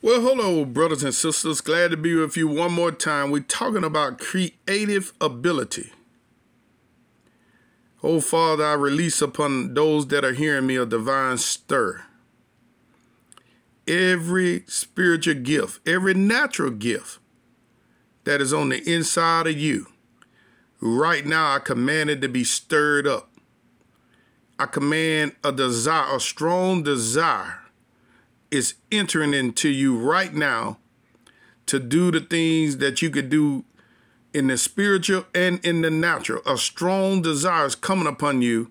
Well, hello, brothers and sisters. Glad to be with you one more time. We're talking about creative ability. Oh, Father, I release upon those that are hearing me a divine stir. Every spiritual gift, every natural gift that is on the inside of you, right now I command it to be stirred up. I command a desire, a strong desire is entering into you right now to do the things that you could do in the spiritual and in the natural. A strong desire is coming upon you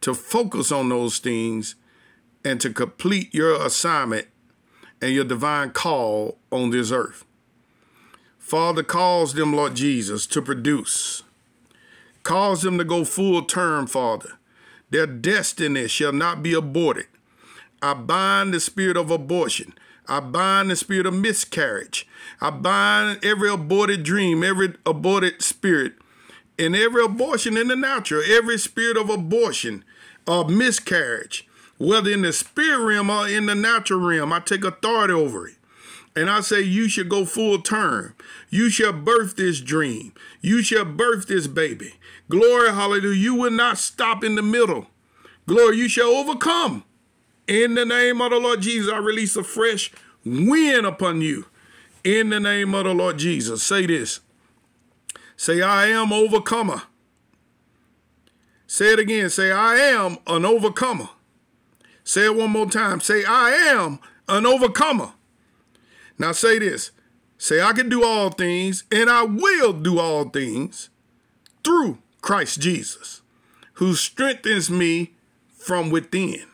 to focus on those things and to complete your assignment and your divine call on this earth. Father, calls them, Lord Jesus, to produce. Cause them to go full term, Father. Their destiny shall not be aborted. I bind the spirit of abortion. I bind the spirit of miscarriage. I bind every aborted dream, every aborted spirit, and every abortion in the natural, every spirit of abortion, or miscarriage, whether in the spirit realm or in the natural realm. I take authority over it. And I say, You should go full term. You shall birth this dream. You shall birth this baby. Glory, hallelujah. You will not stop in the middle. Glory, you shall overcome. In the name of the Lord Jesus, I release a fresh wind upon you. In the name of the Lord Jesus, say this. Say, I am overcomer. Say it again. Say, I am an overcomer. Say it one more time. Say, I am an overcomer. Now say this. Say, I can do all things, and I will do all things through Christ Jesus, who strengthens me from within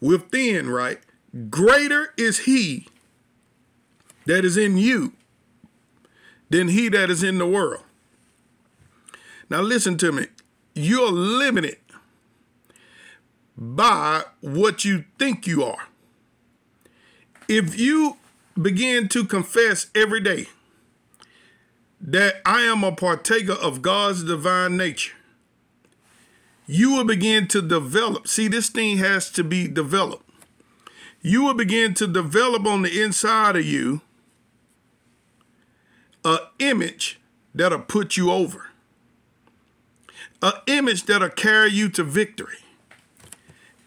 within, right? Greater is he that is in you than he that is in the world. Now, listen to me. You're limited by what you think you are. If you begin to confess every day that I am a partaker of God's divine nature, you will begin to develop. See, this thing has to be developed. You will begin to develop on the inside of you an image that'll put you over, an image that'll carry you to victory.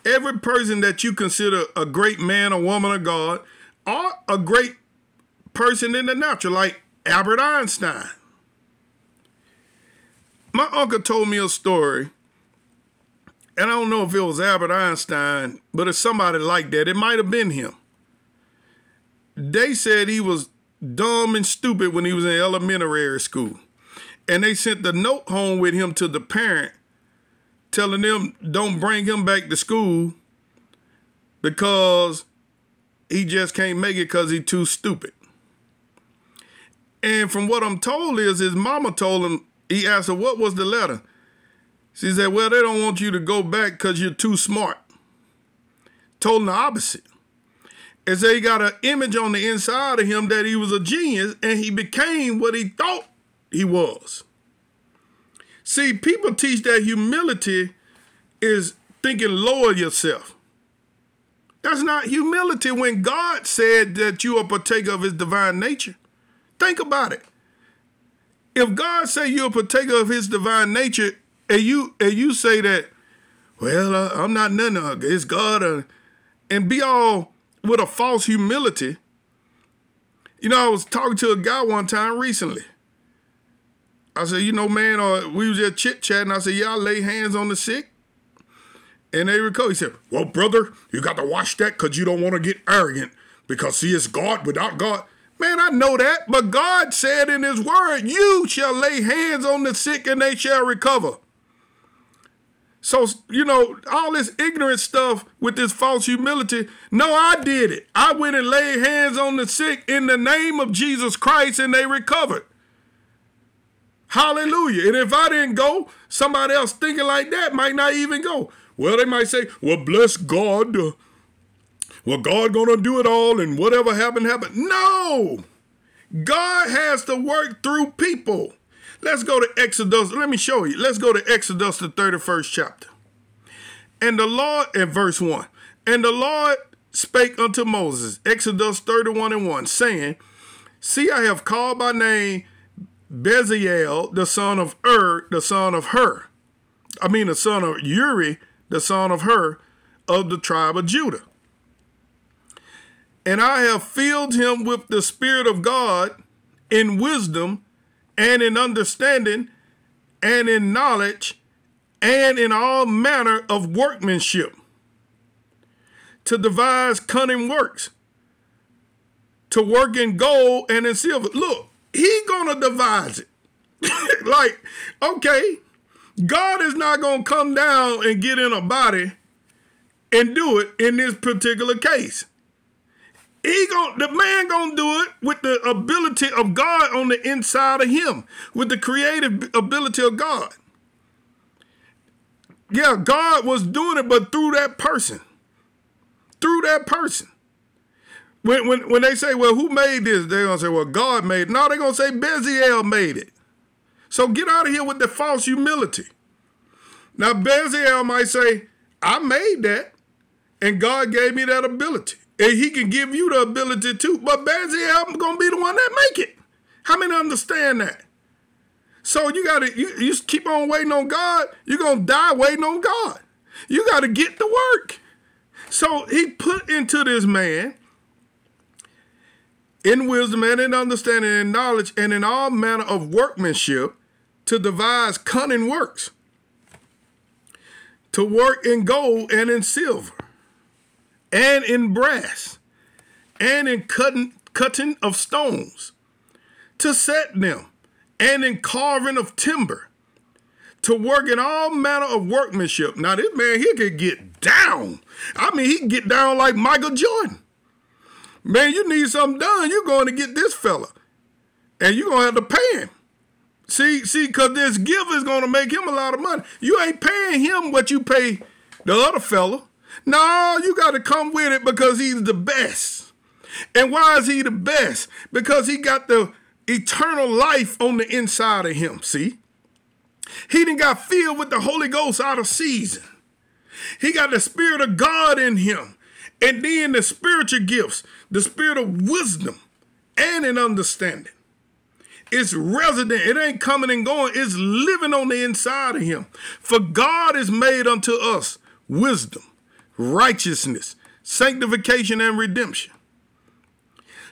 Every person that you consider a great man or woman of God, or a great person in the natural, like Albert Einstein. My uncle told me a story and I don't know if it was Albert Einstein, but it's somebody like that. It might have been him. They said he was dumb and stupid when he was in elementary school. And they sent the note home with him to the parent telling them don't bring him back to school because he just can't make it because he's too stupid. And from what I'm told is his mama told him, he asked her, what was the letter? She said, Well, they don't want you to go back because you're too smart. Told him the opposite. And so he got an image on the inside of him that he was a genius and he became what he thought he was. See, people teach that humility is thinking lower yourself. That's not humility when God said that you are partaker of his divine nature. Think about it. If God say you're a partaker of his divine nature, and you and you say that, well, uh, I'm not nothing. Uh, it's God, uh, and be all with a false humility. You know, I was talking to a guy one time recently. I said, you know, man, uh, we was just chit chatting. I said, y'all lay hands on the sick, and they recover. He said, well, brother, you got to watch that because you don't want to get arrogant because see, it's God without God. Man, I know that, but God said in His Word, "You shall lay hands on the sick, and they shall recover." So, you know, all this ignorant stuff with this false humility. No, I did it. I went and laid hands on the sick in the name of Jesus Christ and they recovered. Hallelujah. And if I didn't go, somebody else thinking like that might not even go. Well, they might say, well, bless God. well, God gonna do it all and whatever happened, happened. No. God has to work through people. Let's go to Exodus. Let me show you. Let's go to Exodus, the 31st chapter. And the Lord, in verse 1, and the Lord spake unto Moses, Exodus 31 and 1, saying, See, I have called by name Bezalel, the son of Ur, the son of Hur. I mean, the son of Uri, the son of Hur, of the tribe of Judah. And I have filled him with the Spirit of God in wisdom and in understanding and in knowledge and in all manner of workmanship to devise cunning works, to work in gold and in silver. Look, he gonna devise it. like, okay, God is not gonna come down and get in a body and do it in this particular case. He going the man gonna do it with the ability of God on the inside of him, with the creative ability of God. Yeah, God was doing it, but through that person. Through that person. When, when, when they say, well, who made this? They're going to say, well, God made it. No, they're going to say Bezalel made it. So get out of here with the false humility. Now, Bezalel might say, I made that, and God gave me that ability. And he can give you the ability to. But Bazzy, I'm to be the one that make it. How many understand that? So you got to, you, you keep on waiting on God, you're to die waiting on God. You got to get to work. So he put into this man in wisdom and in understanding and knowledge and in all manner of workmanship to devise cunning works, to work in gold and in silver, and in brass, and in cutting, cutting of stones, to set them and in carving of timber, to work in all manner of workmanship. Now, this man here could get down. I mean, he can get down like Michael Jordan. Man, you need something done, you're going to get this fella. And you're going to have to pay him. See, see, because this gift is going to make him a lot of money. You ain't paying him what you pay the other fella. No, you got to come with it because he's the best. And why is he the best? Because he got the eternal life on the inside of him. See? He didn't got filled with the Holy Ghost out of season. He got the Spirit of God in him. And then the spiritual gifts, the spirit of wisdom and an understanding. It's resident. It ain't coming and going. It's living on the inside of him. For God is made unto us wisdom, righteousness, sanctification, and redemption.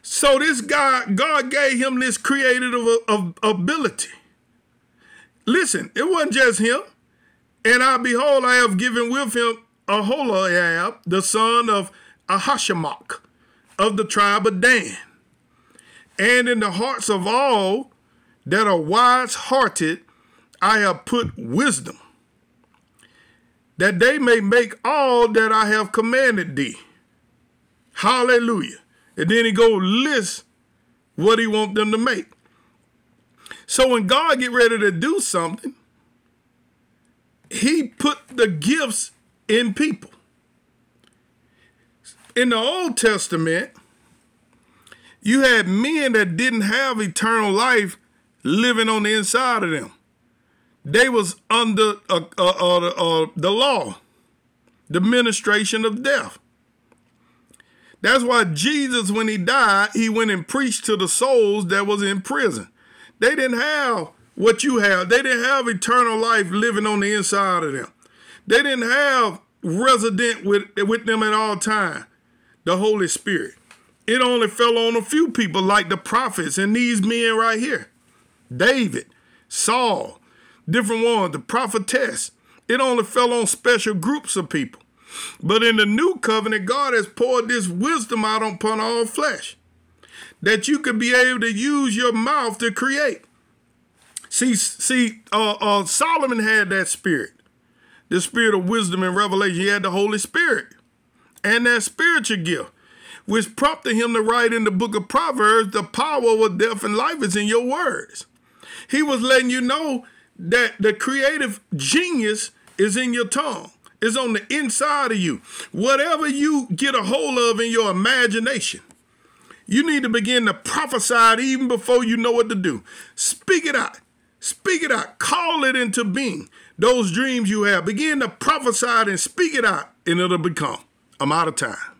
So this guy, God gave him this creative ability. Listen, it wasn't just him. And I behold, I have given with him Aholiab, the son of Ahisamach, of the tribe of Dan. And in the hearts of all that are wise hearted, I have put wisdom, that they may make all that I have commanded thee. Hallelujah. And then he go list what he want them to make. So when God get ready to do something, he put the gifts in people. In the Old Testament, you had men that didn't have eternal life living on the inside of them. They was under uh, uh, uh, uh the law, the ministration of death. That's why Jesus, when he died, he went and preached to the souls that was in prison. They didn't have what you have. They didn't have eternal life living on the inside of them. They didn't have resident with, with them at all time, the Holy Spirit. It only fell on a few people like the prophets and these men right here. David, Saul, different ones, the prophetess. It only fell on special groups of people. But in the new covenant, God has poured this wisdom out upon all flesh that you could be able to use your mouth to create. See, see, uh, uh, Solomon had that spirit, the spirit of wisdom and revelation. He had the Holy Spirit and that spiritual gift, which prompted him to write in the book of Proverbs, the power of death and life is in your words. He was letting you know that the creative genius is in your tongue is on the inside of you. Whatever you get a hold of in your imagination, you need to begin to prophesy it even before you know what to do. Speak it out. Speak it out. Call it into being. Those dreams you have, begin to prophesy it and speak it out, and it'll become. I'm out of time.